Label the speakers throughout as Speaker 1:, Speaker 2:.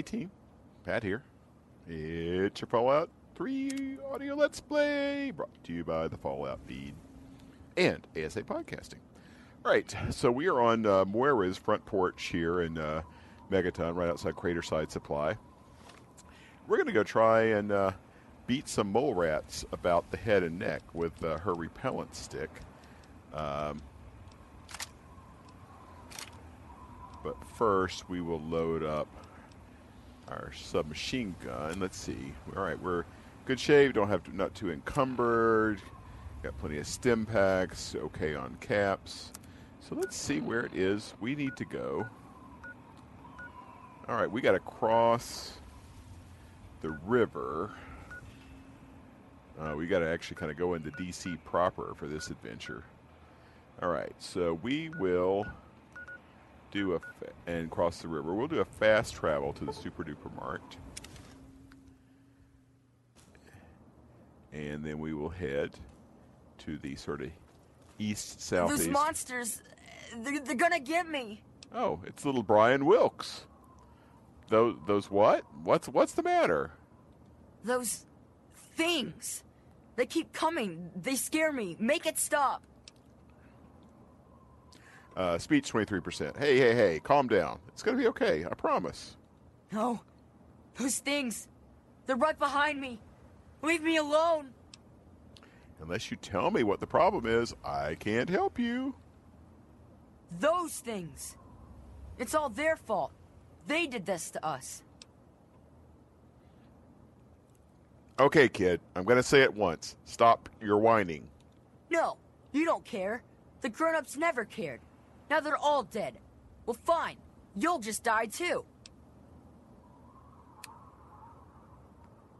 Speaker 1: Hey team, Pat here. It's your Fallout 3 audio Let's Play, brought to you by the Fallout feed and ASA Podcasting. All right, so we are on uh, Moira's front porch here in uh, Megaton, right outside Craterside Supply. We're going to go try and uh, beat some mole rats about the head and neck with uh, her repellent stick. Um, but first, we will load up our submachine gun. Let's see. All right, we're good shape. Don't have to, not too encumbered. Got plenty of stim packs. Okay on caps. So let's see where it is we need to go. All right, we got to cross the river. Uh, we got to actually kind of go into DC proper for this adventure. All right, so we will do a fa- and cross the river. We'll do a fast travel to the Super Duper Mart, and then we will head to the sort of east southeast.
Speaker 2: Those monsters, they're, they're gonna get me.
Speaker 1: Oh, it's little Brian Wilkes. Those those what? What's what's the matter?
Speaker 2: Those things. They keep coming. They scare me. Make it stop.
Speaker 1: Uh, speech twenty three percent. Hey hey hey, calm down. It's gonna be okay. I promise.
Speaker 2: No. Those things. They're right behind me. Leave me alone.
Speaker 1: Unless you tell me what the problem is, I can't help you.
Speaker 2: Those things. It's all their fault. They did this to us.
Speaker 1: Okay, kid. I'm gonna say it once. Stop your whining.
Speaker 2: No, you don't care. The grown-ups never cared. Now they're all dead. Well, fine. You'll just die too.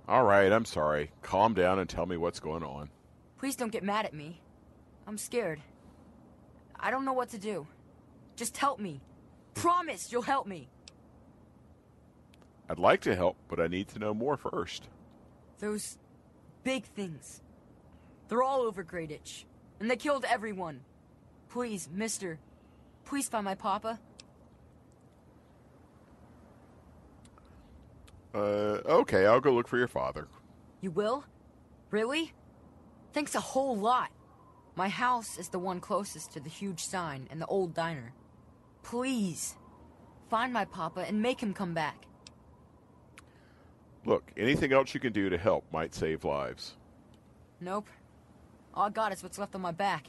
Speaker 1: All right, I'm sorry. Calm down and tell me what's going on.
Speaker 2: Please don't get mad at me. I'm scared. I don't know what to do. Just help me. Promise you'll help me.
Speaker 1: I'd like to help, but I need to know more first.
Speaker 2: Those big things. They're all over Grayditch. And they killed everyone. Please, mister. Please find my papa.
Speaker 1: Uh, okay, I'll go look for your father.
Speaker 2: You will? Really? Thanks a whole lot. My house is the one closest to the huge sign and the old diner. Please, find my papa and make him come back.
Speaker 1: Look, anything else you can do to help might save lives.
Speaker 2: Nope. All I got is what's left on my back.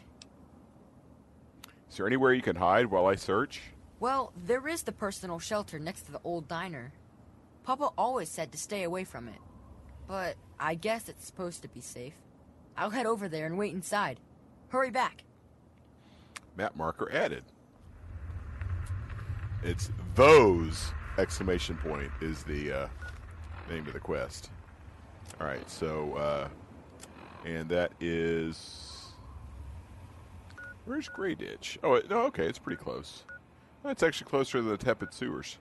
Speaker 1: Is there anywhere you can hide while I search?
Speaker 2: Well, there is the personal shelter next to the old diner. Papa always said to stay away from it. But I guess it's supposed to be safe. I'll head over there and wait inside. Hurry back.
Speaker 1: Map marker added. It's those exclamation point is the uh, name of the quest. All right, so uh, and that is where's Grayditch? Oh no, okay, it's pretty close. That's actually closer to the tepid sewers.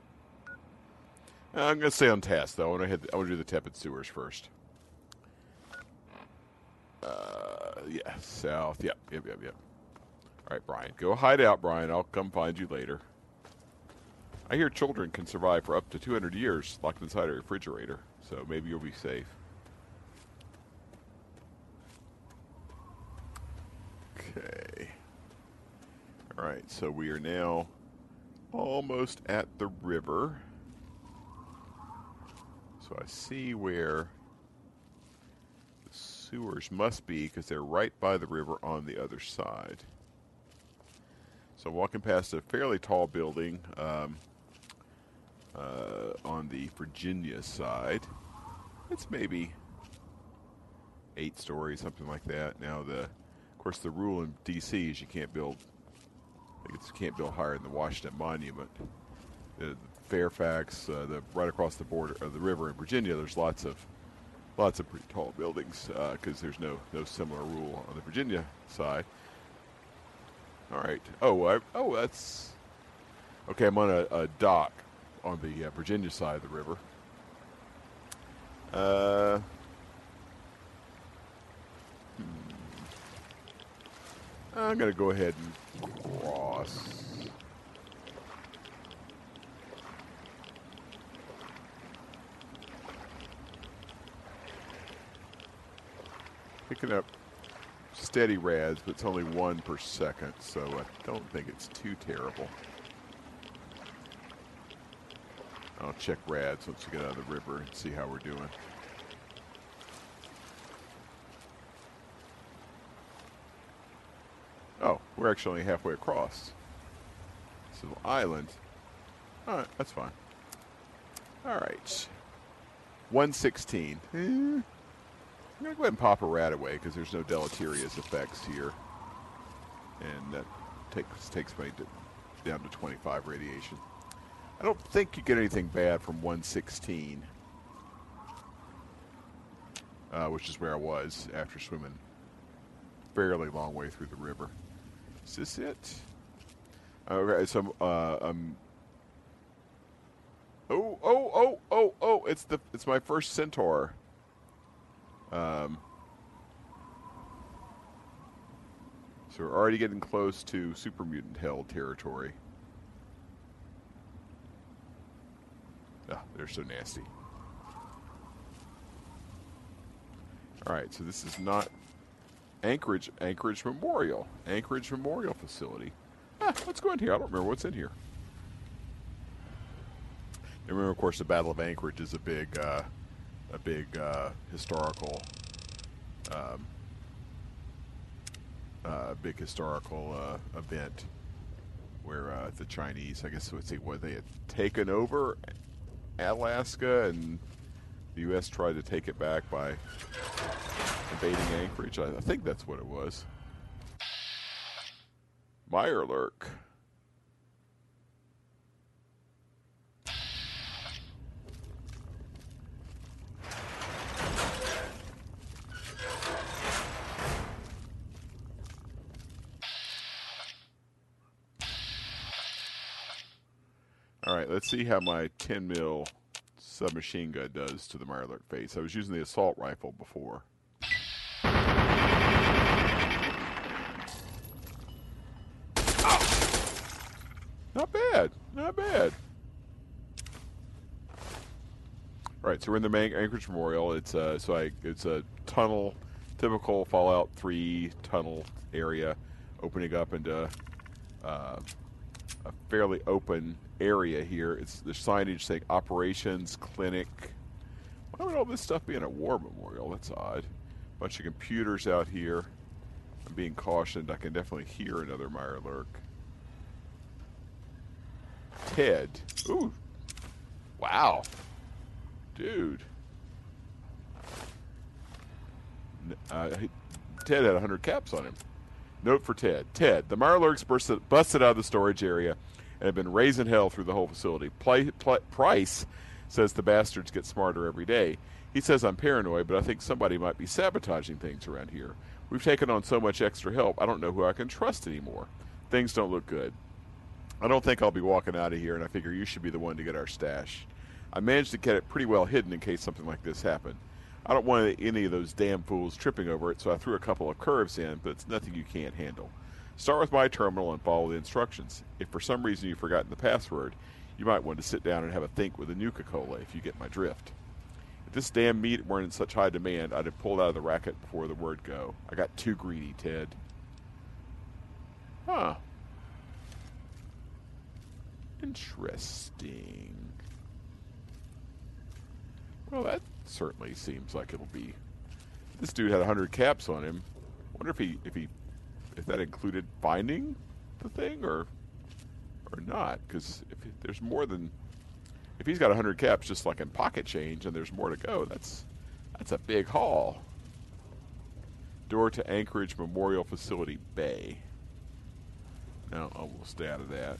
Speaker 1: Uh, I'm gonna stay on task though. I want to hit. I want to do the tepid sewers first. Uh, yeah, south. Yep, yep, yep, yep. All right, Brian. Go hide out, Brian. I'll come find you later. I hear children can survive for up to 200 years locked inside a refrigerator, so maybe you'll be safe. Okay. All right, so we are now almost at the river. So I see where the sewers must be because they're right by the river on the other side. So I'm walking past a fairly tall building um, uh, on the Virginia side. It's maybe eight stories, something like that. Now the, of course, the rule in D.C. is you can't build. I think it's can't build higher than the Washington Monument. The Fairfax, uh, the right across the border of the river in Virginia. There's lots of lots of pretty tall buildings because there's no no similar rule on the Virginia side. All right. Oh, I, oh, that's okay. I'm on a, a dock on the uh, Virginia side of the river. Uh, I'm going to go ahead and cross. Picking up steady rads, but it's only one per second, so I don't think it's too terrible. I'll check rads once we get out of the river and see how we're doing. Oh, we're actually only halfway across. This little island. Alright, that's fine. Alright. 116. Eh, I'm going to go ahead and pop a RadAway because there's no deleterious effects here. And that takes, takes me to, down to 25 radiation. I don't think you get anything bad from 116. Uh, which is where I was after swimming fairly long way through the river. Is this it? Okay, so uh, um. Oh, oh, oh, oh, oh! It's the it's my first centaur. Um. So we're already getting close to super mutant hell territory. Ah, they're so nasty. All right, so this is not Anchorage Anchorage Memorial Anchorage Memorial Facility. Ah, let's go in here. I don't remember what's in here. Remember, of course, the Battle of Anchorage is a big, uh, a big uh, historical, um, uh, big historical uh, event where uh, the Chinese, I guess, would say, what they had taken over Alaska, and the U.S. tried to take it back by invading Anchorage. I, I think that's what it was. Mirelurk. All right, let's see how my 10 mil submachine gun does to the Mirelurk face. I was using the assault rifle before. Not bad. Not bad. All right, so we're in the Anchorage Memorial. It's a, so I, it's a tunnel, typical Fallout 3 tunnel area, opening up into uh, a fairly open area here. It's the signage saying operations clinic. Why would all this stuff be in a war memorial? That's odd. Bunch of computers out here. I'm being cautioned. I can definitely hear another Mirelurk. Ted. Ooh. Wow. Dude. Uh, Ted had 100 caps on him. Note for Ted. Ted, the Mirelurks busted, busted out of the storage area and have been raising hell through the whole facility. Play, play, Price says the bastards get smarter every day. He says I'm paranoid, but I think somebody might be sabotaging things around here. We've taken on so much extra help, I don't know who I can trust anymore. Things don't look good. I don't think I'll be walking out of here, and I figure you should be the one to get our stash. I managed to get it pretty well hidden in case something like this happened. I don't want any of those damn fools tripping over it, so I threw a couple of curves in, but it's nothing you can't handle. Start with my terminal and follow the instructions. If for some reason you've forgotten the password, you might want to sit down and have a think with a Nuka Cola if you get my drift. If this damn meat weren't in such high demand, I'd have pulled out of the racket before the word go. I got too greedy, Ted. Huh. Interesting. Well, that certainly seems like it'll be. This dude had hundred caps on him. Wonder if he if he if that included finding the thing or or not. Because if there's more than if he's got hundred caps just like in pocket change and there's more to go, that's that's a big haul. Door to Anchorage Memorial Facility Bay. No, I will stay out of that.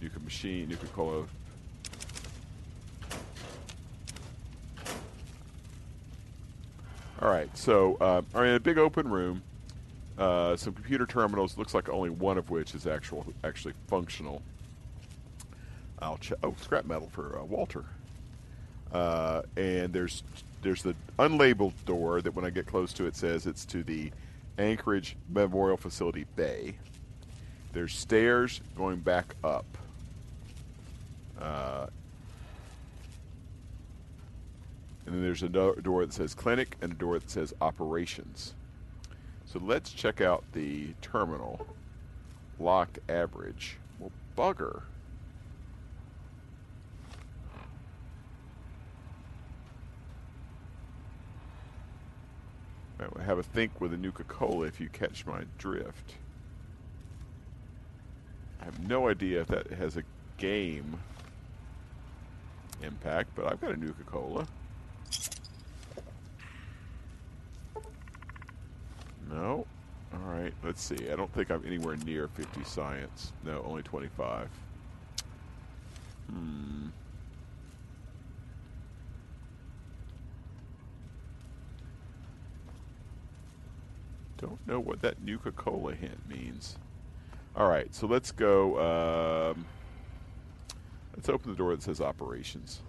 Speaker 1: Nuka machine, Nuka Cola All right, so uh, are in a big open room. Uh, some computer terminals. Looks like only one of which is actual, actually functional. I'll check. Oh, scrap metal for uh, Walter. Uh, and there's there's the unlabeled door that when I get close to it says it's to the Anchorage Memorial Facility Bay. There's stairs going back up. Uh, And then there's a do- door that says clinic and a door that says operations. So let's check out the terminal. Lock average. Well, bugger. I have a think with a Nuka Cola if you catch my drift. I have no idea if that has a game impact, but I've got a Nuka Cola. No. All right, let's see. I don't think I'm anywhere near 50 science. No, only 25. Hmm. Don't know what that Nuka Cola hint means. All right, so let's go. Um, let's open the door that says operations.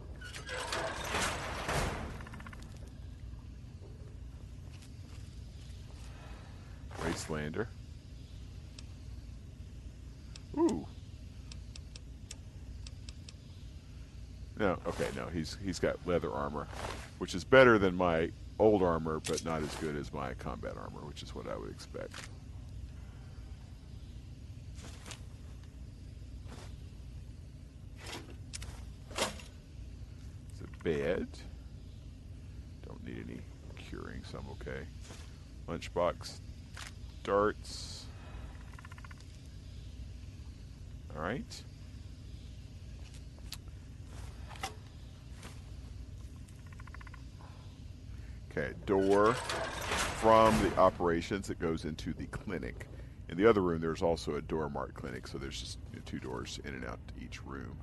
Speaker 1: Wastelander. Ooh. No, okay, no, he's he's got leather armor, which is better than my old armor, but not as good as my combat armor, which is what I would expect. It's a bed. Don't need any curing, so I'm okay. Lunchbox, darts. All right. Okay, door from the operations that goes into the clinic. In the other room, there's also a door marked clinic, so there's just you know, two doors in and out to each room.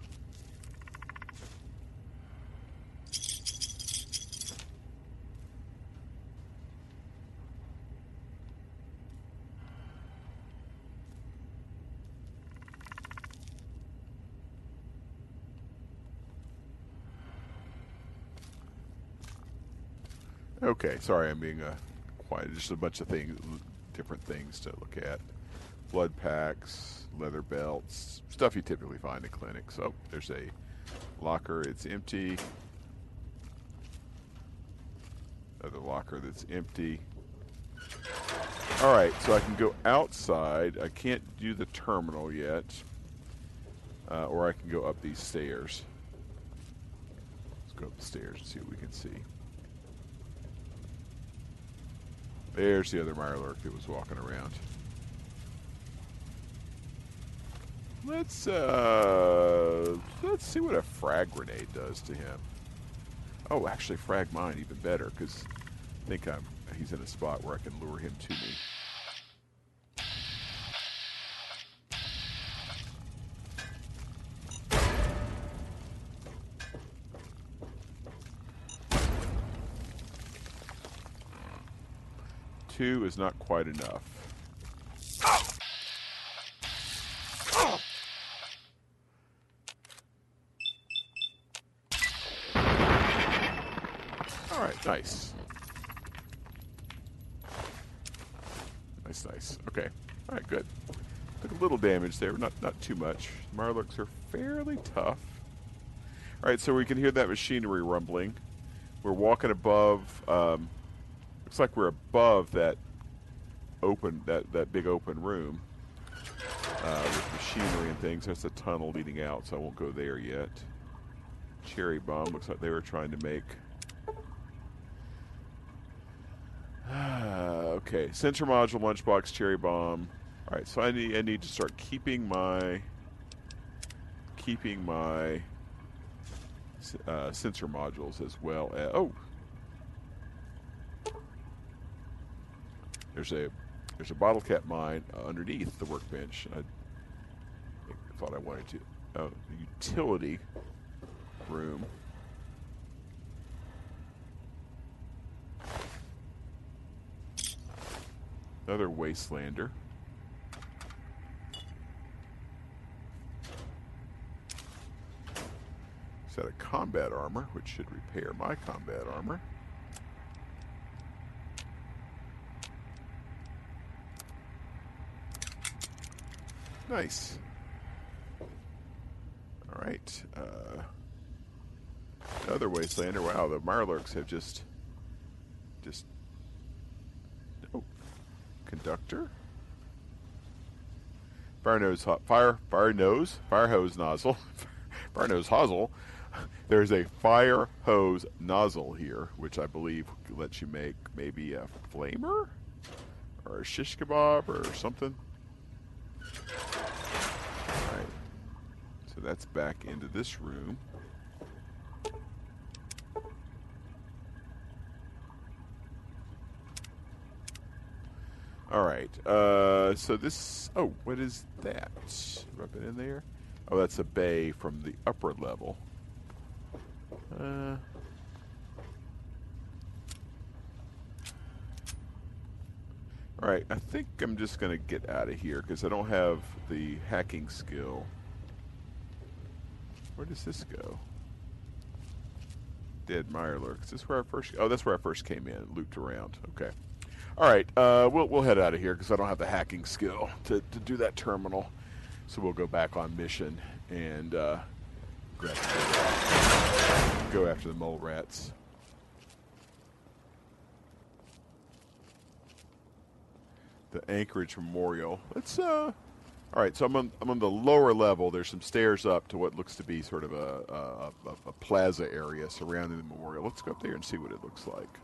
Speaker 1: Okay, sorry, I'm being uh, quiet. Just a bunch of things, different things to look at. Blood packs, leather belts, stuff you typically find in clinics. Oh, there's a locker. It's empty. Another locker that's empty. All right, so I can go outside. I can't do the terminal yet, uh, or I can go up these stairs. Let's go up the stairs and see what we can see. There's the other Mirelurk that was walking around. Let's uh, let's see what a frag grenade does to him. Oh, actually, frag mine even better because I think I'm he's in a spot where I can lure him to me. Two is not quite enough. All right, nice. Nice, nice. Okay. All right, good. Took a little damage there, not not too much. Mirelurks are fairly tough. All right, so we can hear that machinery rumbling. We're walking above. Um, looks like we're above that open that that big open room uh, with machinery and things. That's a tunnel leading out, so I won't go there yet. Cherry bomb looks like they were trying to make. okay, sensor module, lunchbox, cherry bomb. All right, so I need I need to start keeping my keeping my uh, sensor modules as well. As, oh, there's a there's a bottle cap mine uh, underneath the workbench. I, thought I wanted to. Oh, utility room. Another Wastelander. Set of combat armor, which should repair my combat armor. Nice. All right. Uh, Other Wastelander. Wow, the Mirelurks have just, just. Oh, conductor. Fire nose, ho- fire, fire nose, fire hose nozzle, fire nose hosel. There's a fire hose nozzle here, which I believe lets you make maybe a flamer or a shish kebab or something. All right. So that's back into this room. All right. Uh, so this. Oh, what is that? Rub it in there. Oh, that's a bay from the upper level. Uh. All right. I think I'm just gonna get out of here because I don't have the hacking skill. Where does this go? Dead Mirelurk. Is this where I first? Oh, that's where I first came in. Looped around. Okay. All right, uh, we'll we'll head out of here because I don't have the hacking skill to, to do that terminal. So we'll go back on mission and uh, go after the mole rats. The Anchorage Memorial. Let's uh. All right, so I'm on I'm on the lower level. There's some stairs up to what looks to be sort of a a, a, a plaza area surrounding the memorial. Let's go up there and see what it looks like.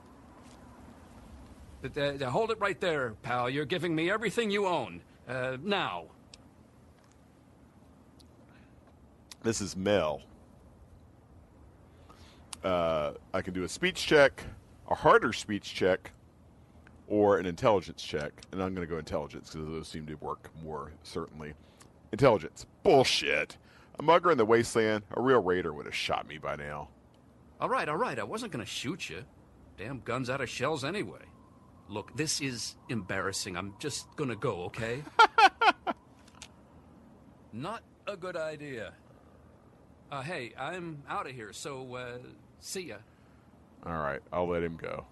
Speaker 3: Uh, hold it right there, pal. You're giving me everything you own. Uh, now.
Speaker 1: This is Mel. Uh, I can do a speech check, a harder speech check, or an intelligence check. And I'm going to go intelligence because those seem to work more, certainly. Intelligence. Bullshit. A mugger in the wasteland, a real raider would have shot me by now.
Speaker 3: All right, all right. I wasn't going to shoot you. Damn gun's out of shells anyway. Look, this is embarrassing. I'm just going to go, okay? Not a good idea. Uh, hey, I'm out of here, so uh, see ya.
Speaker 1: All right, I'll let him go.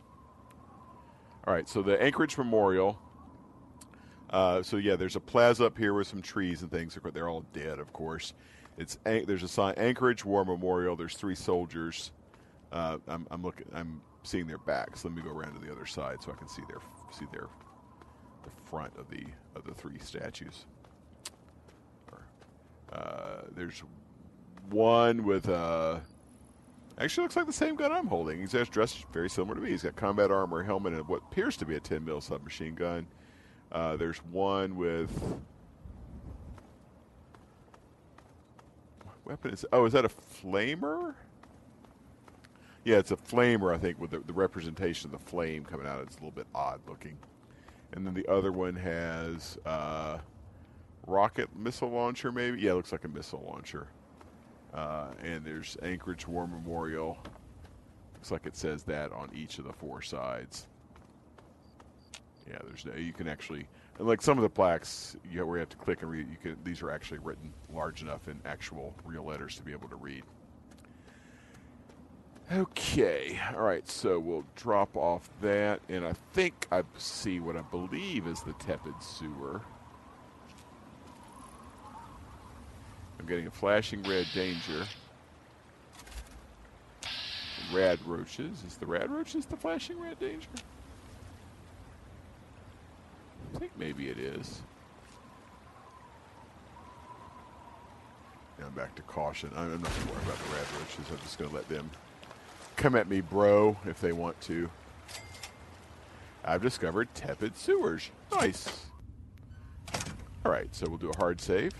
Speaker 1: All right, so the Anchorage Memorial. Uh, so yeah, there's a plaza up here with some trees and things. They're all dead, of course. It's there's a sign Anchorage War Memorial. There's three soldiers. Uh, I'm, I'm looking. I'm seeing their backs. Let me go around to the other side so I can see their see their the front of the of the three statues. Uh, there's one with uh actually looks like the same gun I'm holding. He's dressed very similar to me. He's got combat armor, helmet, and what appears to be a 10 mil submachine gun. Uh, there's one with what weapon is oh is that a flamer? Yeah, it's a flamer. I think with the, the representation of the flame coming out, it's a little bit odd looking. And then the other one has uh, rocket missile launcher, maybe. Yeah, looks like a missile launcher. Uh, and there's Anchorage War Memorial. Looks like it says that on each of the four sides. Yeah, there's no, you can actually and like some of the plaques you know, where you have to click and read. You can these are actually written large enough in actual real letters to be able to read. Okay, all right. So we'll drop off that, and I think I see what I believe is the tepid sewer. I'm getting a flashing red danger. Rad roaches. Is the rad roaches the flashing red danger? I think maybe it is. Now I'm back to caution. I'm not going to worry about the rad roaches. I'm just going to let them come at me, bro, if they want to. I've discovered tepid sewers. Nice. All right, so we'll do a hard save.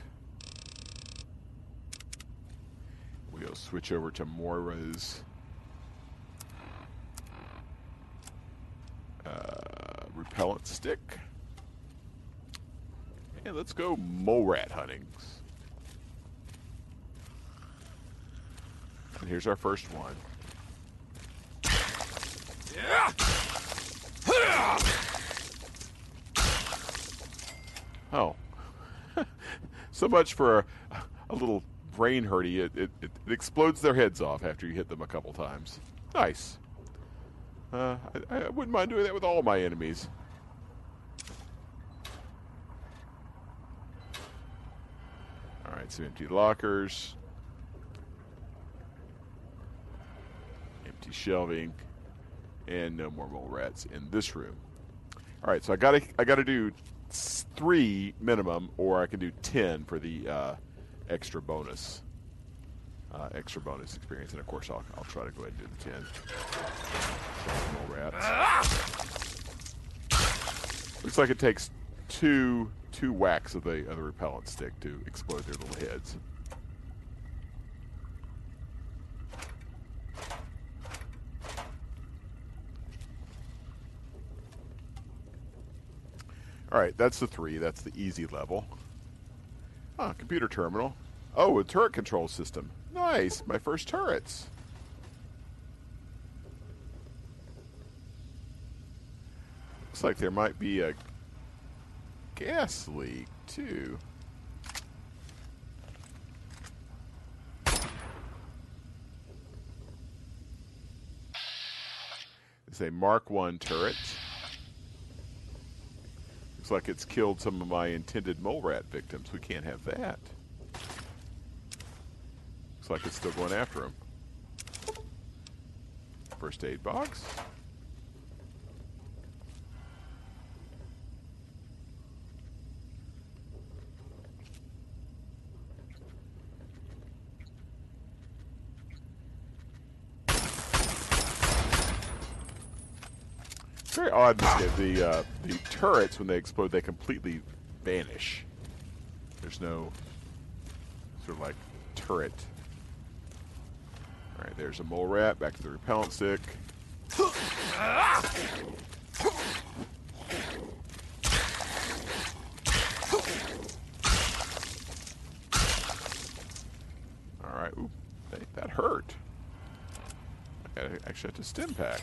Speaker 1: We'll switch over to Moira's uh, repellent stick. And let's go mole rat hunting. And here's our first one. Oh. so much for a, a little brain hurty. It, it, it, explodes their heads off after you hit them a couple times. Nice. Uh, I, I wouldn't mind doing that with all my enemies. All right, some empty lockers. Empty shelving, and no more mole rats in this room. All right, so I got to I got to do three minimum, or I can do ten for the uh, extra bonus. Uh, extra bonus experience, and of course I'll, I'll try to go ahead and do the ten. Mole rats. Looks like it takes two two whacks of the of the repellent stick to explode their little heads. All right, that's the three. That's the easy level. Ah, computer terminal. Oh, a turret control system. Nice. My first turrets. Looks like there might be a gas leak, too. It's a Mark 1 turret. Looks like it's killed some of my intended mole rat victims. We can't have that. Looks like it's still going after him. First aid box. Very odd. The uh, the turrets when they explode, they completely vanish. There's no sort of like turret. All right, there's a mole rat. Back to the repellent stick. All right, ooh, that, that hurt. I actually have to stim pack.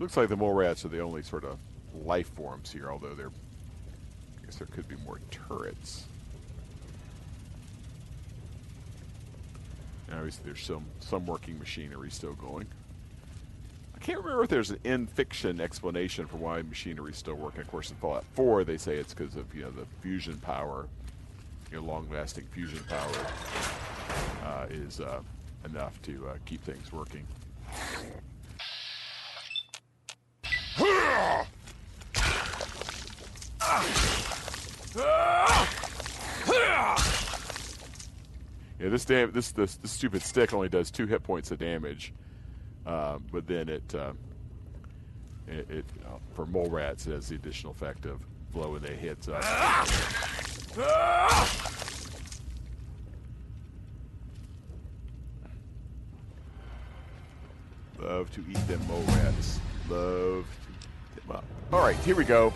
Speaker 1: It looks like the mole rats are the only sort of life forms here, although there, I guess there could be more turrets. And obviously, there's some some working machinery still going. I can't remember if there's an in fiction explanation for why machinery is still working. Of course, in Fallout 4, they say it's because of you know the fusion power, you know, long-lasting fusion power uh, is uh, enough to uh, keep things working. Yeah, this dam- this, this this stupid stick only does two hit points of damage, um, but then it uh, it, it uh, for mole rats it has the additional effect of blowing their heads up. Love to eat them mole rats. Love to eat them up. All right, here we go.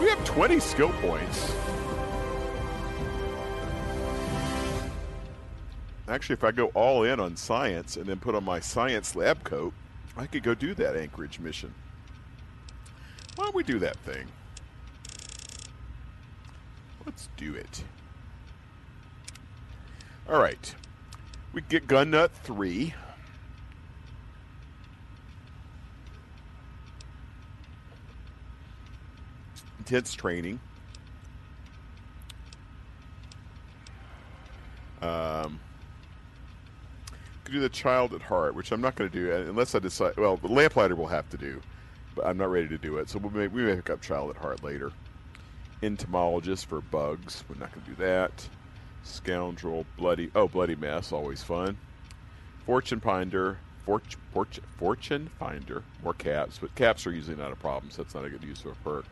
Speaker 1: We have 20 skill points. Actually, if I go all in on science and then put on my science lab coat, I could go do that Anchorage mission. Why don't we do that thing? Let's do it. All right. We get Gun Nut 3. Intense training. Um, could do the child at heart, which I'm not going to do uh, unless I decide. Well, the lamplighter will have to do, but I'm not ready to do it. So we may we may pick up child at heart later. Entomologist for bugs. We're not going to do that. Scoundrel, bloody. Oh, bloody mess. Always fun. Fortune finder. Fortune, fortune, fortune finder. More caps, but caps are usually not a problem, so that's not a good use of a perk.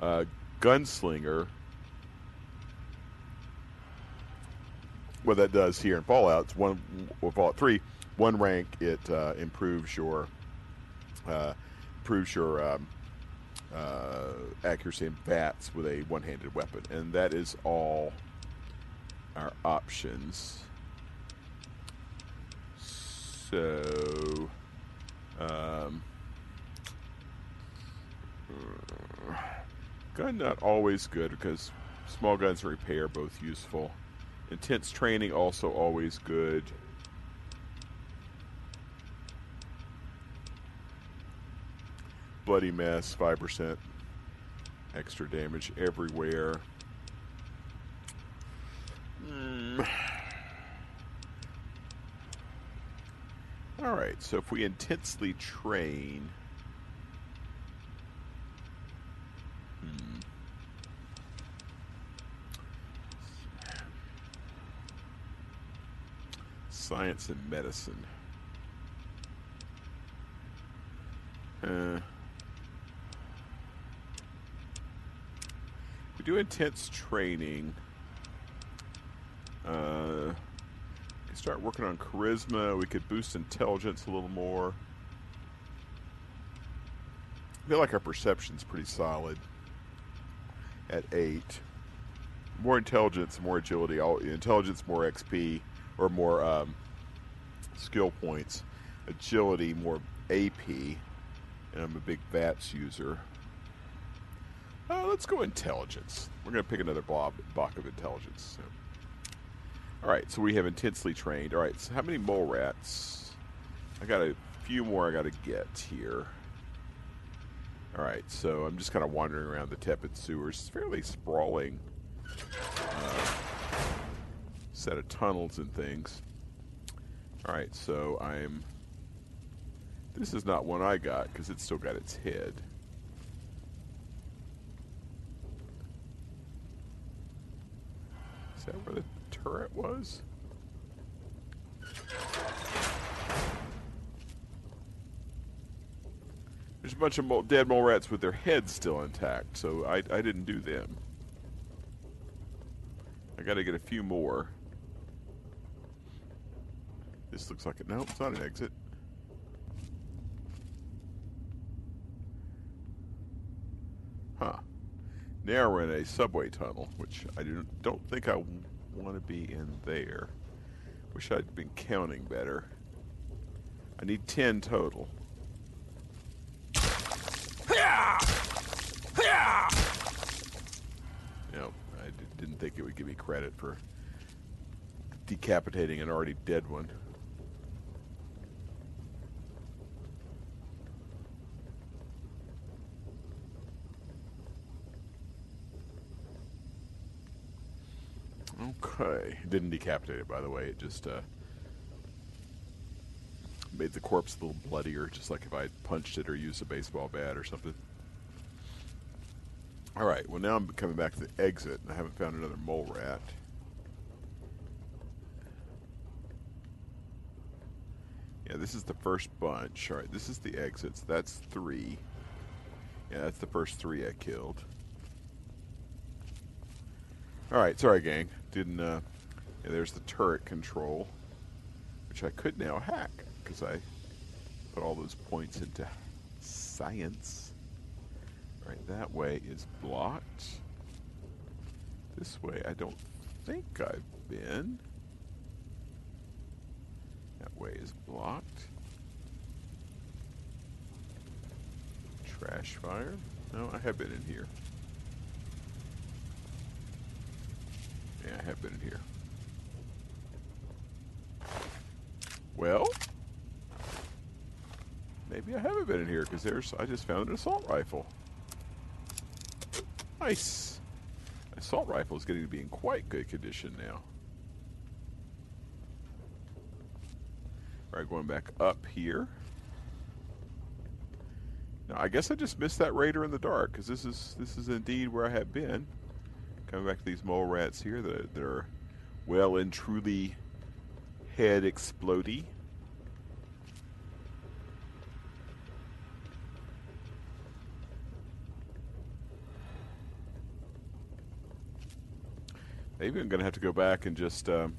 Speaker 1: Uh, gunslinger. what that does here in Fallout, it's one Fallout Three, one rank it uh, improves your uh, improves your um, uh, accuracy in VATS with a one-handed weapon, and that is all our options. So, um, Gun Nut always good because small guns and repair both useful. Intense training also always good. Bloody mess, 5%. Extra damage everywhere. Mm. Alright, so if we intensely train... Science and medicine. Uh, we do intense training. Uh, we start working on charisma. We could boost intelligence a little more. I feel like our perception's pretty solid at eight. More intelligence, more agility. All intelligence, more XP, or more um, skill points. Agility, more AP, and I'm a big VATS user. Uh, let's go intelligence. We're going to pick another blob, block of intelligence. So. All right, so we have intensely trained. All right, so how many mole rats? I got a few more I got to get here. All right, so I'm just kind of wandering around the tepid sewers. It's fairly sprawling set of tunnels and things. All right, so I'm. This is not one I got because it's still got its head. Is that where the turret was? There's a bunch of mole, dead mole rats with their heads still intact, so I, I didn't do them. I got to get a few more. This looks like it. No, it's not an exit. Huh. Now we're in a subway tunnel, which I don't, think I want to be in there. Wish I'd been counting better. I need 10 total. No, I didn't think it would give me credit for decapitating an already dead one. Okay. It didn't decapitate it, by the way. It just uh, made the corpse a little bloodier, just like if I punched it or used a baseball bat or something. All right. Well, now I'm coming back to the exit, and I haven't found another mole rat. Yeah, this is the first bunch. All right, this is the exits. That's three. Yeah, that's the first three I killed. All right, sorry, gang. Didn't. Uh, yeah, there's the turret control, which I could now hack because I put all those points into science. Right, that way is blocked. This way, I don't think I've been. That way is blocked. Trash fire. No, I have been in here. Yeah, I have been in here. Well, maybe I haven't been in here because there's. I just found an assault rifle. Nice. Assault rifle is getting to be in quite good condition now. All right, going back up here. Now, I guess I just missed that raider in the dark because this is this is indeed where I have been. Coming back to these mole rats here that are well and truly head explodey. Maybe I'm to have to go back and just, um,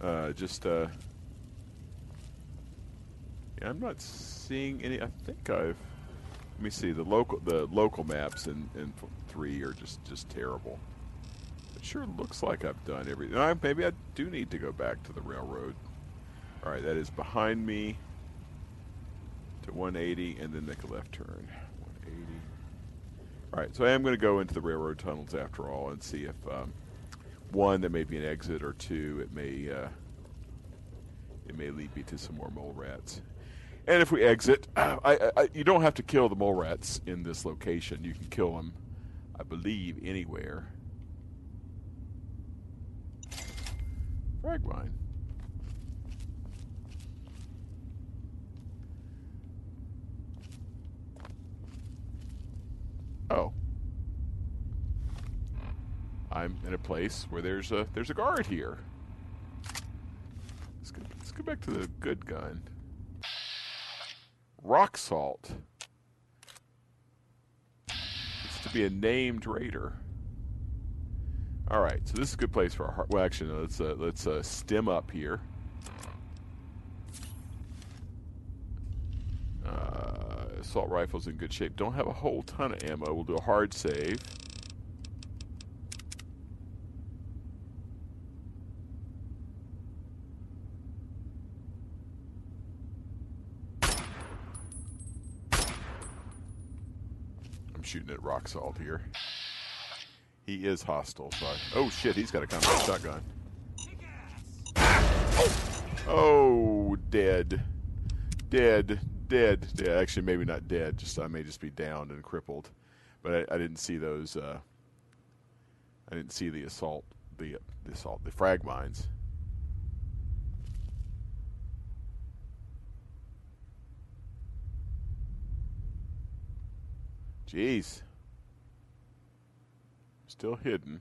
Speaker 1: uh, just, uh, yeah, I'm not seeing any. I think I've. Let me see the local the local maps f- three are just just terrible. It sure looks like I've done everything. Uh, maybe I do need to go back to the railroad. All right, that is behind me to 180, and then make a left turn. 180. All right, so I am going to go into the railroad tunnels after all and see if um, one there may be an exit, or two it may uh, it may lead me to some more mole rats. And if we exit, I, I, I, you don't have to kill the mole rats in this location. You can kill them, I believe, anywhere. Frag mine. Oh. I'm in a place where there's a there's a guard here. Let's go, let's go back to the good gun. Rock salt. To be a named raider. All right, so this is a good place for a heart. Well, actually, no, let's uh, let's uh, stem up here. Uh, assault rifle's in good shape. Don't have a whole ton of ammo. We'll do a hard save. Shooting at rock salt here. He is hostile, so I, Oh shit, he's got a combat shotgun. Oh, dead. Dead. Dead. Yeah, actually, maybe not dead. Just I may just be downed and crippled. But I, I didn't see those. Uh, I didn't see the assault. The, the assault. The frag mines. Jeez. Still hidden.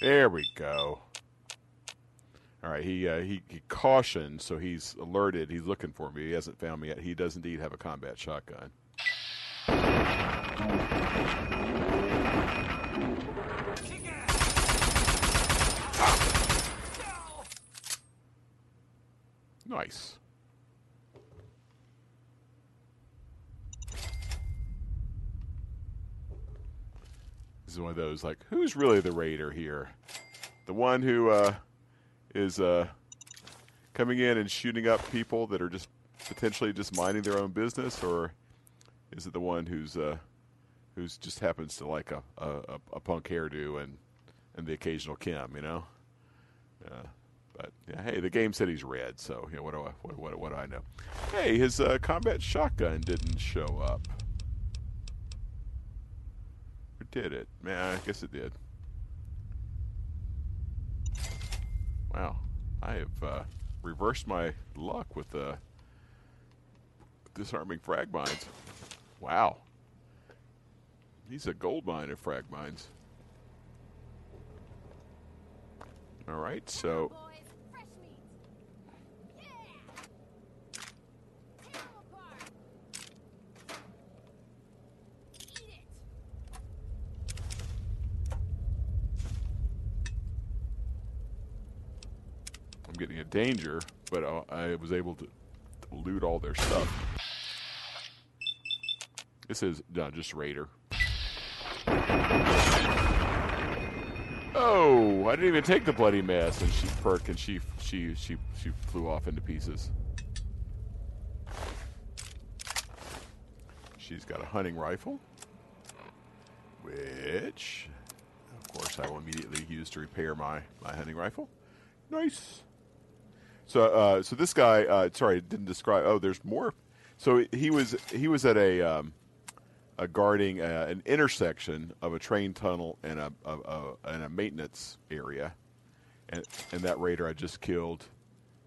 Speaker 1: There we go. All right, he, uh, he he cautioned, so he's alerted. He's looking for me. He hasn't found me yet. He does indeed have a combat shotgun. Nice. Is one of those like, who's really the raider here? The one who uh, is uh, coming in and shooting up people that are just potentially just minding their own business, or is it the one who's uh, who's just happens to like a, a, a punk hairdo and and the occasional chem, you know? Uh, but yeah, hey, the game said he's red, so you know what do I what what, what do I know? Hey, his uh, combat shotgun didn't show up. Did it? Man, I guess it did. Wow, I have uh, reversed my luck with uh, disarming frag mines. Wow, he's a gold mine of frag mines. All right, so
Speaker 4: boys, fresh meat. Yeah. Tear 'em apart. Eat it.
Speaker 1: I'm getting a danger, but uh, I was able to loot all their stuff. This is no, just Raider. Oh, I didn't even take the bloody mess, and she perked, and she she she she flew off into pieces. She's got a hunting rifle, which, of course, I will immediately use to repair my my hunting rifle. Nice. So, uh, so this guy, uh, sorry, didn't describe. Oh, there's more. So he was he was at a um, a guarding uh, an intersection of a train tunnel and a, a, a and a maintenance area, and and that raider I just killed,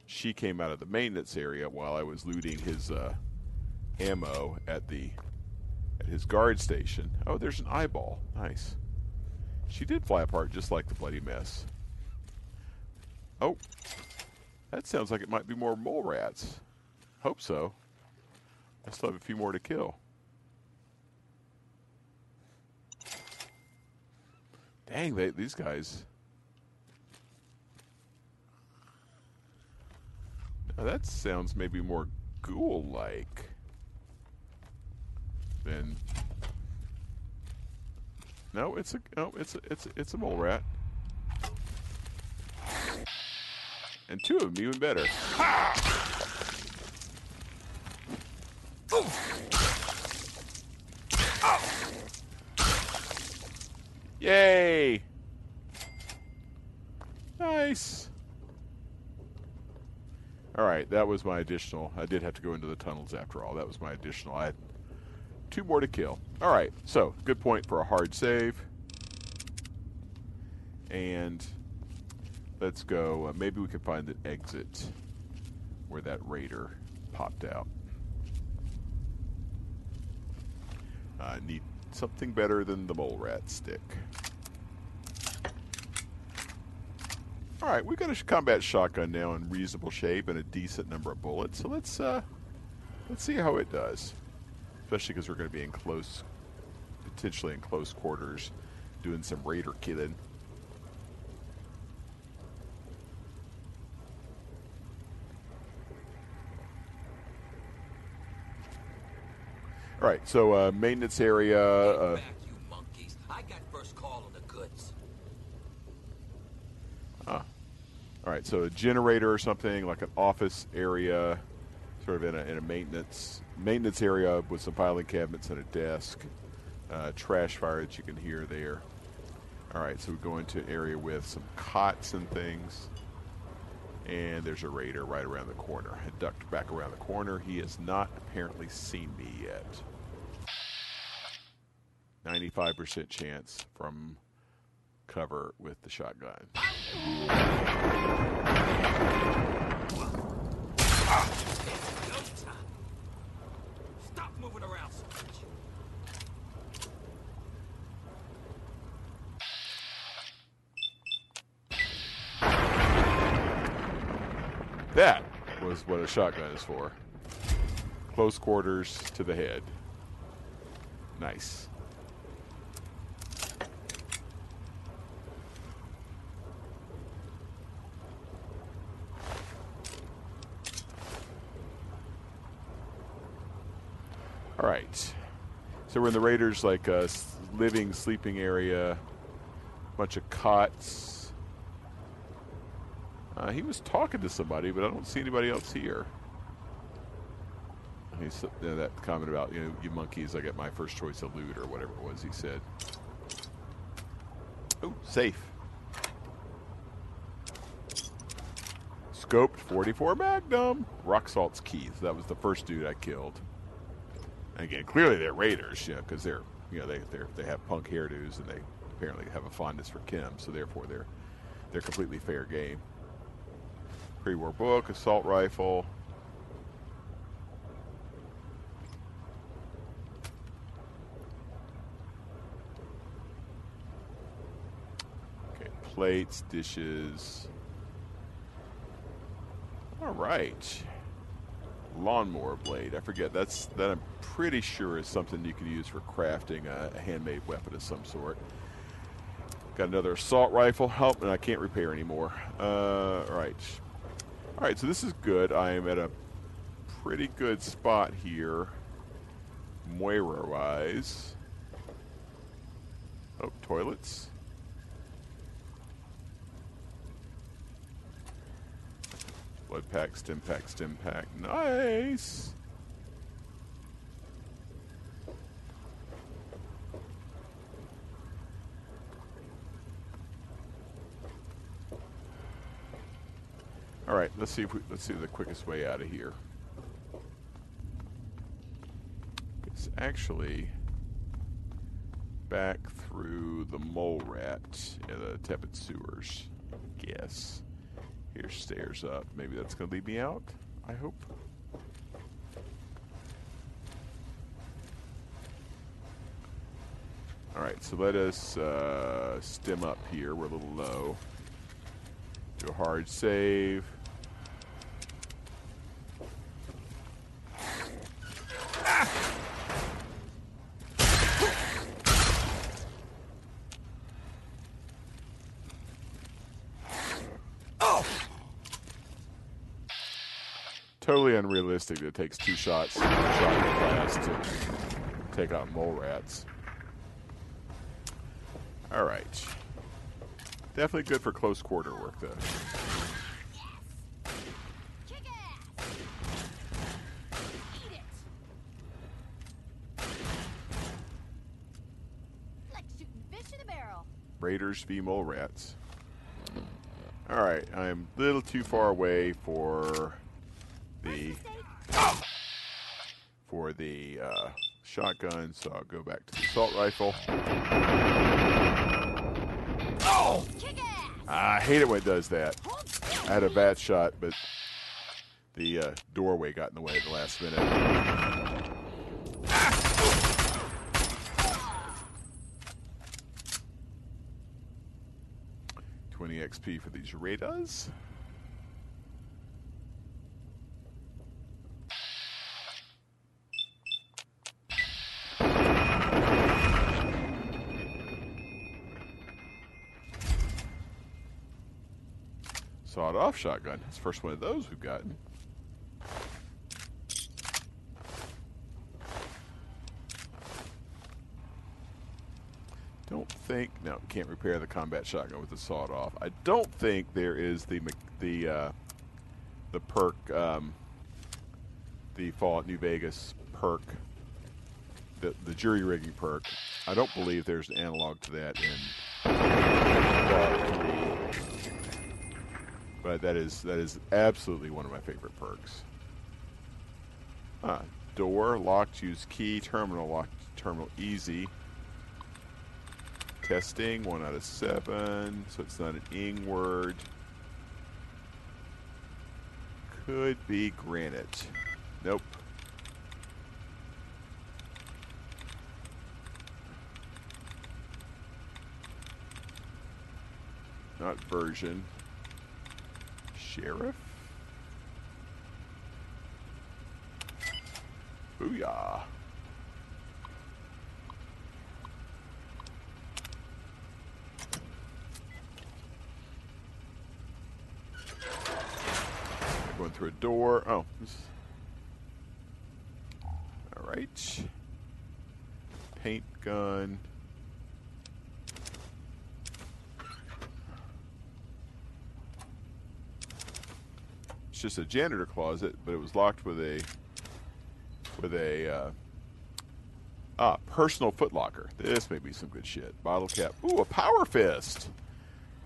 Speaker 1: she came out of the maintenance area while I was looting his uh, ammo at the at his guard station. Oh, there's an eyeball. Nice. She did fly apart just like the bloody mess. Oh, that sounds like it might be more mole rats. Hope so. I still have a few more to kill. Dang, they, these guys. Now that sounds maybe more ghoul-like than. No, it's a no, it's a, it's a, it's a mole rat. And two of them even better. Yay! Nice. All right, that was my additional. I did have to go into the tunnels after all. That was my additional. I had two more to kill. All right, so good point for a hard save. And let's go. Uh, maybe we can find an exit where that raider popped out. I uh, need something better than the mole rat stick. All right, we've got a combat shotgun now in reasonable shape and a decent number of bullets. So let's uh, let's see how it does, especially because we're going to be in close, potentially in close quarters, doing some raider killing. All right, so uh, maintenance area. Uh,
Speaker 5: back, you monkeys. I got first call on the goods.
Speaker 1: All right, so a generator or something like an office area, sort of in a, in a maintenance maintenance area with some filing cabinets and a desk, uh, trash fire that you can hear there. All right, so we go into an area with some cots and things, and there's a raider right around the corner. I ducked back around the corner. He has not apparently seen me yet. Ninety-five percent chance from cover with the shotgun.
Speaker 5: It's go time. Stop moving around.
Speaker 1: That was what a shotgun is for. Close quarters to the head. Nice. All right. So we're in the Raiders' like uh, living, sleeping area. Bunch of cots. Uh, he was talking to somebody, but I don't see anybody else here. He's you know, that comment about you know you monkeys. I get my first choice of loot or whatever it was he said. Oh, safe. Scoped 44 Magnum. Rock salt's keys. That was the first dude I killed. Again, clearly they're raiders, you because they're you know they they they have punk hairdos and they apparently have a fondness for chem, so therefore they're they're completely fair game. Pre-war book, assault rifle. Okay, plates, dishes. All right. Lawnmower blade. I forget. That's that. I'm pretty sure is something you can use for crafting a, a handmade weapon of some sort. Got another assault rifle. Help, and I can't repair anymore. Uh, all right. All right. So this is good. I am at a pretty good spot here, Moira wise. Oh, toilets. Blood pack, stim pack, stim pack. Nice. All right, let's see if we let's see the quickest way out of here. It's actually back through the mole rat in the tepid sewers. I guess. Here's stairs up. Maybe that's going to lead me out. I hope. All right, so let us uh, stem up here. We're a little low. Do a hard save. It that takes two shots shot glass to take out mole rats. All right. Definitely good for close quarter work, though. Raiders v. Mole Rats. Alright, I'm a little too far away for uh, shotgun, so I'll go back to the assault rifle.
Speaker 4: Ass!
Speaker 1: I hate it when it does that. I had a VATS shot, but the uh, doorway got in the way at the last minute. Twenty XP for these radars. Sawed off shotgun. It's the first one of those we've gotten. Don't think no can't repair the combat shotgun with the sawed off. I don't think there is the the uh, the perk um, the Fallout New Vegas perk the the jury rigging perk. I don't believe there's an analog to that in Fallout 3 but that is that is absolutely one of my favorite perks. Ah, door locked. Use key. Terminal locked. Terminal easy. Testing one out of seven, so it's not an ing word. Could be granite. Nope. Not version. Sheriff? Booyah. Going through a door. Oh. All right. Paint gun. It's just a janitor closet, but it was locked with a with a uh, ah personal footlocker. This may be some good shit. Bottle cap. Ooh, a power fist.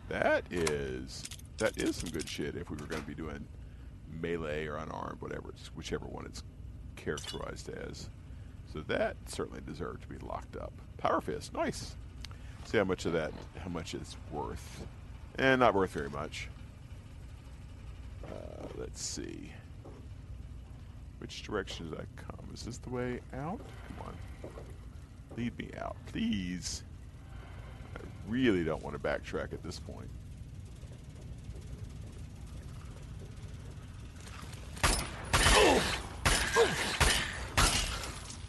Speaker 1: That is that is some good shit. If we were going to be doing melee or unarmed, whatever, it's, whichever one it's characterized as. So that certainly deserved to be locked up. Power fist, nice. See how much of that, how much it's worth, and not worth very much. Uh, let's see. Which direction did I come? Is this the way out? Come on. Lead me out, please. I really don't want to backtrack at this point.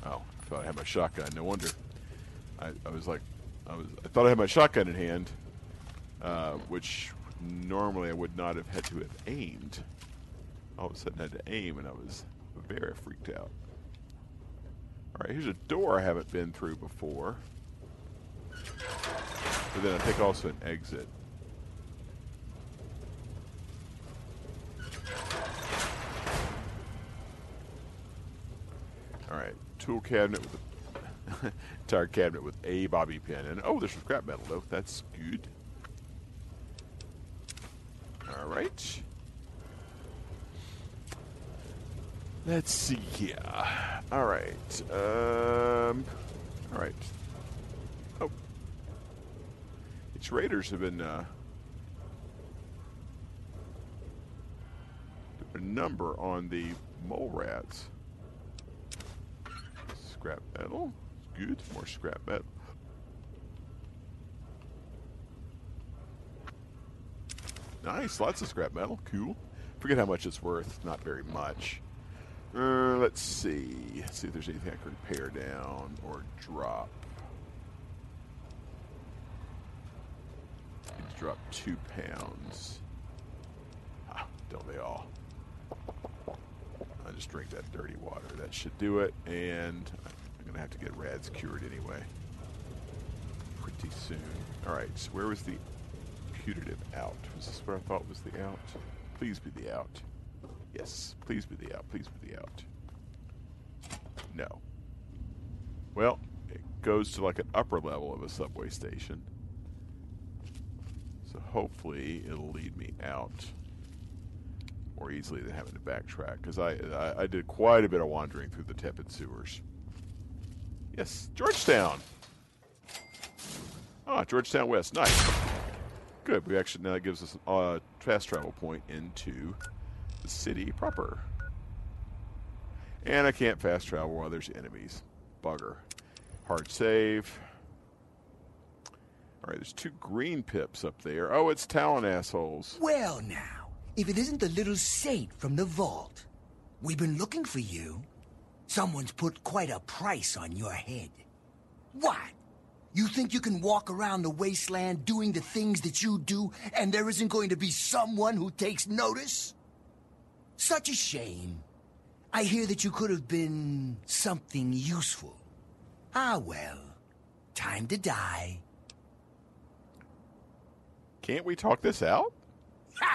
Speaker 1: Oh, I thought I had my shotgun. No wonder. I, I was like, I was. I thought I had my shotgun in hand, uh, which normally I would not have had to have aimed. All of a sudden, I had to aim, and I was very freaked out. All right, here's a door I haven't been through before. But then I think also an exit. All right, tool cabinet with a entire cabinet with a bobby pin, and oh, there's some scrap metal though. That's good. All right. Let's see here. All right. Um. All right. Oh. Its raiders have been uh, a number on the mole rats. Scrap metal. Good. More scrap metal. Nice. Lots of scrap metal. Cool. Forget how much it's worth. Not very much. Uh, let's see. Let's see if there's anything I can repair down or drop. Dropped two pounds. Ah, don't they all? I just drink that dirty water. That should do it. And I'm gonna have to get rads cured anyway. Pretty soon. All right. So where was the putative out? Was this where I thought was the out? Please be the out. Yes, please be the out. Please be the out. No. Well, it goes to like an upper level of a subway station. So hopefully it'll lead me out more easily than having to backtrack because I, I I did quite a bit of wandering through the tepid sewers. Yes, Georgetown. Ah, Georgetown West. Nice. Good. We actually now that gives us a uh, fast travel point into the city proper. And I can't fast travel while there's enemies. Bugger. Hard save. All right, there's two green pips up there. Oh, it's Talon assholes.
Speaker 6: Well, now, if it isn't the little saint from the vault, we've been looking for you. Someone's put quite a price on your head. What? You think you can walk around the wasteland doing the things that you do, and there isn't going to be someone who takes notice? Such a shame. I hear that you could have been something useful. Ah, well. Time to die.
Speaker 1: Can't we talk this out?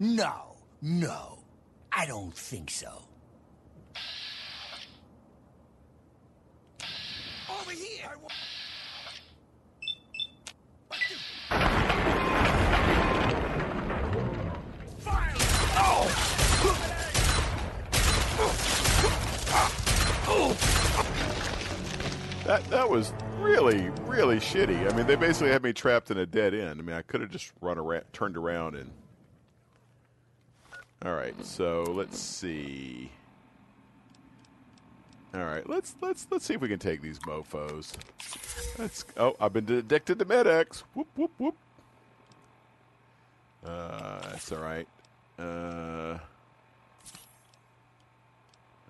Speaker 6: No, no. I don't think so.
Speaker 5: Over here!
Speaker 1: That that was really really shitty. I mean, they basically had me trapped in a dead end. I mean, I could have just run around, turned around, and. All right, so let's see. All right, let's let's let's see if we can take these mofo's. Let's. Oh, I've been addicted to Med-X. Whoop whoop whoop. Uh, that's all right. Uh.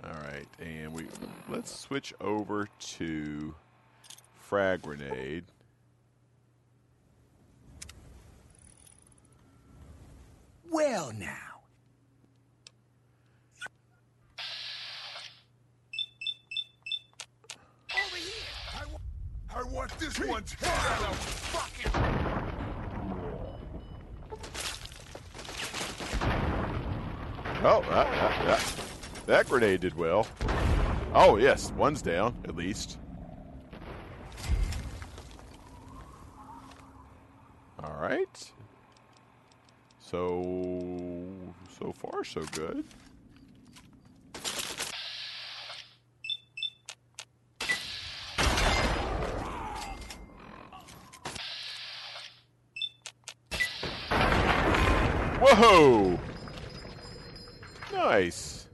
Speaker 1: All right, and we let's switch over to frag grenade.
Speaker 6: Well, now.
Speaker 5: Over here! I, wa- I want this one's head out of fucking...
Speaker 1: Oh, that, that, that, that grenade did well. Oh, yes, one's down, at least. All right. So, so far, so good. Whoa! Nice.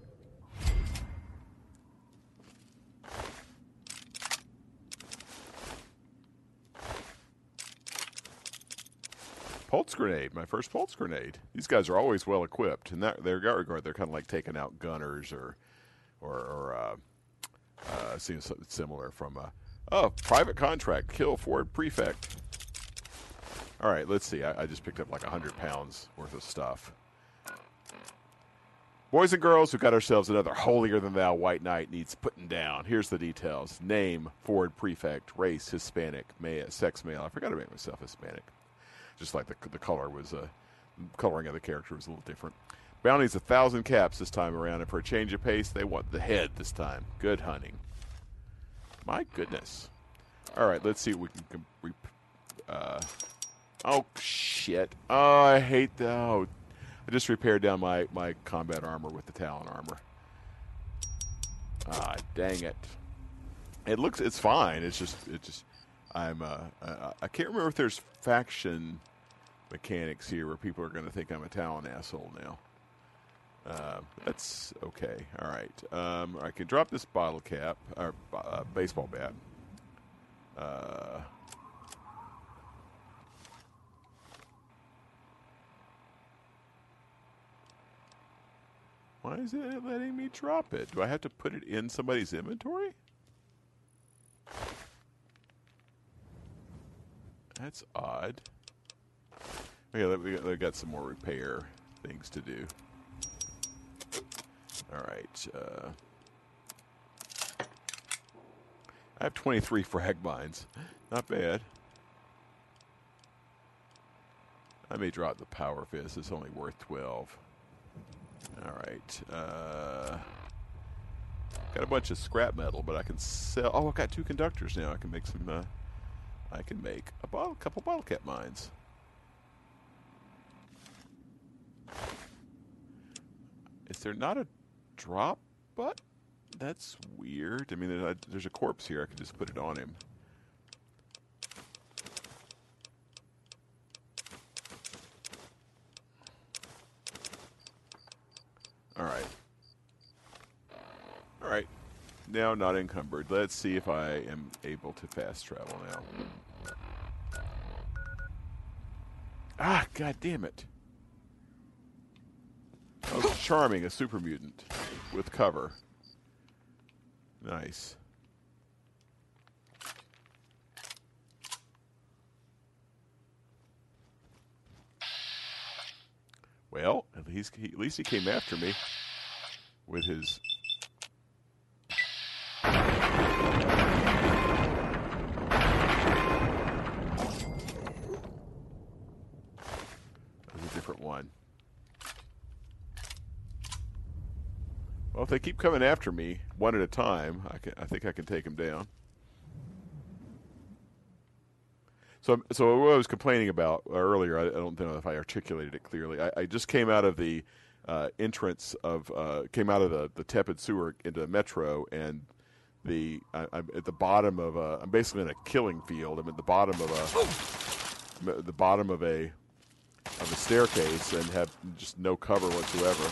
Speaker 1: Pulse grenade, my first pulse grenade. These guys are always well equipped. In that their regard, they're kind of like taking out gunners or, or, or uh, uh, seems similar from a oh private contract kill Ford prefect. All right, let's see. I, I just picked up like hundred pounds worth of stuff. Boys and girls, we've got ourselves another holier than thou white knight needs putting down. Here's the details: name, Ford prefect, race, Hispanic, sex male. I forgot to make myself Hispanic. Just like the the color was uh, coloring of the character was a little different. Bounty's a thousand caps this time around, and for a change of pace, they want the head this time. Good hunting. My goodness. All right, let's see what we can. uh, oh shit! Oh, I hate that. Oh, I just repaired down my, my combat armor with the Talon armor. Ah, dang it! It looks it's fine. It's just it just I'm uh I, I can't remember if there's faction mechanics here where people are going to think I'm a Talon asshole now. Uh, that's okay. All right. Um, I can drop this bottle cap or uh, baseball bat. Uh, Why is it letting me drop it? Do I have to put it in somebody's inventory? That's odd. Let- we got, we got some more repair things to do. All right. Uh, I have 23 frag mines. Not bad. I may drop the power fist. It's only worth 12. All right. Uh, got a bunch of scrap metal, but I can sell. Oh, I've got two conductors now. I can make some. Uh, I can make a bottle, couple bottle cap mines. Is there not a drop button? That's weird. I mean, there's a, there's a corpse here. I could just put it on him. All right. All right. Now not encumbered. Let's see if I am able to fast travel now. Ah, god damn it. Charming, a super mutant with cover. Nice. Well, at least he, at least he came after me with his. That was a different one. Well, if they keep coming after me one at a time, I, can, I think I can take them down. So, so what I was complaining about earlier, I, I don't know if I articulated it clearly. I, I just came out of the uh, entrance of, uh, came out of the, the tepid sewer into the Metro, and the I, I'm at the bottom of a, I'm basically in a killing field. I'm at the bottom of a, the bottom of a, of a staircase, and have just no cover whatsoever.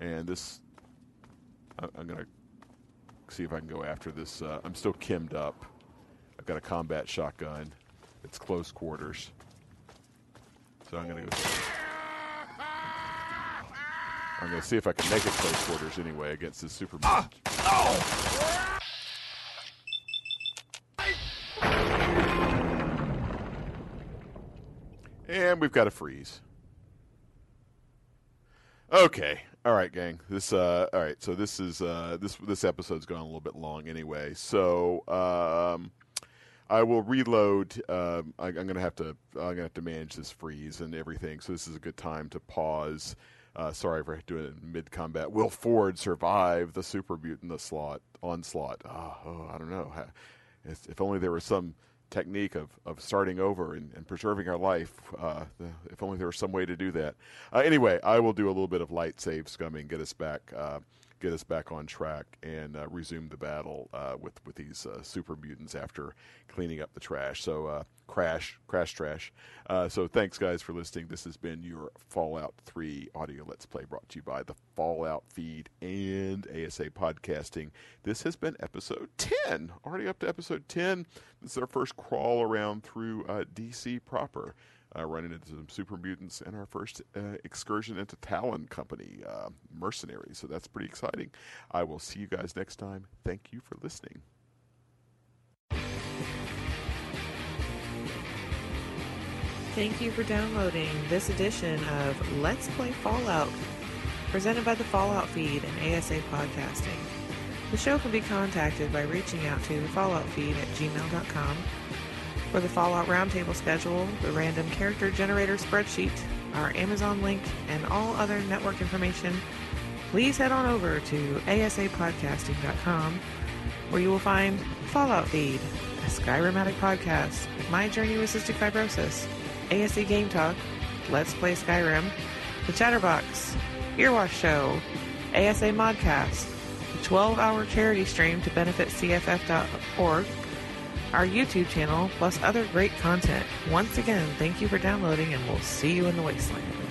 Speaker 1: And this, I, I'm gonna see if I can go after this. Uh, I'm still chemmed up. I've got a combat shotgun. It's close quarters. So I'm gonna go. I'm gonna see if I can make it close quarters anyway against this super. And we've got a freeze. Okay. All right, gang. This uh all right, so this is uh this this episode's gone a little bit long anyway. So um I will reload um I, I'm going to have to I'm going to have to manage this freeze and everything. So this is a good time to pause. Uh, sorry for doing it in mid combat. Will Ford survive the super mutant the slot onslaught? Oh, oh, I don't know. If, if only there was some technique of, of starting over and, and preserving our life. Uh, the, if only there was some way to do that. Uh, anyway, I will do a little bit of light save scumming, get us back, uh, get us back on track, and uh, resume the battle uh, with with these uh, super mutants after cleaning up the trash. So uh, crash, crash, trash. Uh, so thanks guys for listening. This has been your Fallout 3 audio let's play brought to you by the Fallout feed and ASA podcasting. This has been episode 10. Already up to episode 10. This is our first crawl around through uh, DC proper. Uh, running into some super mutants and our first uh, excursion into Talon Company uh, mercenaries. So that's pretty exciting. I will see you guys next time. Thank you for listening.
Speaker 7: Thank you for downloading this edition of Let's Play Fallout, presented by the Fallout feed and ASA Podcasting. The show can be contacted by reaching out to the Fallout feed at gmail.com. For the Fallout Roundtable schedule, the random character generator spreadsheet, our Amazon link, and all other network information, please head on over to asapodcasting.com, where you will find Fallout Feed, a Skyrimatic podcast, My Journey with Cystic Fibrosis, ASA Game Talk, Let's Play Skyrim, The Chatterbox, Earwash Show, ASA Modcast, the 12 hour charity stream to benefit CFF.org, our YouTube channel, plus other great content. Once again, thank you for downloading, and we'll see you in the wasteland.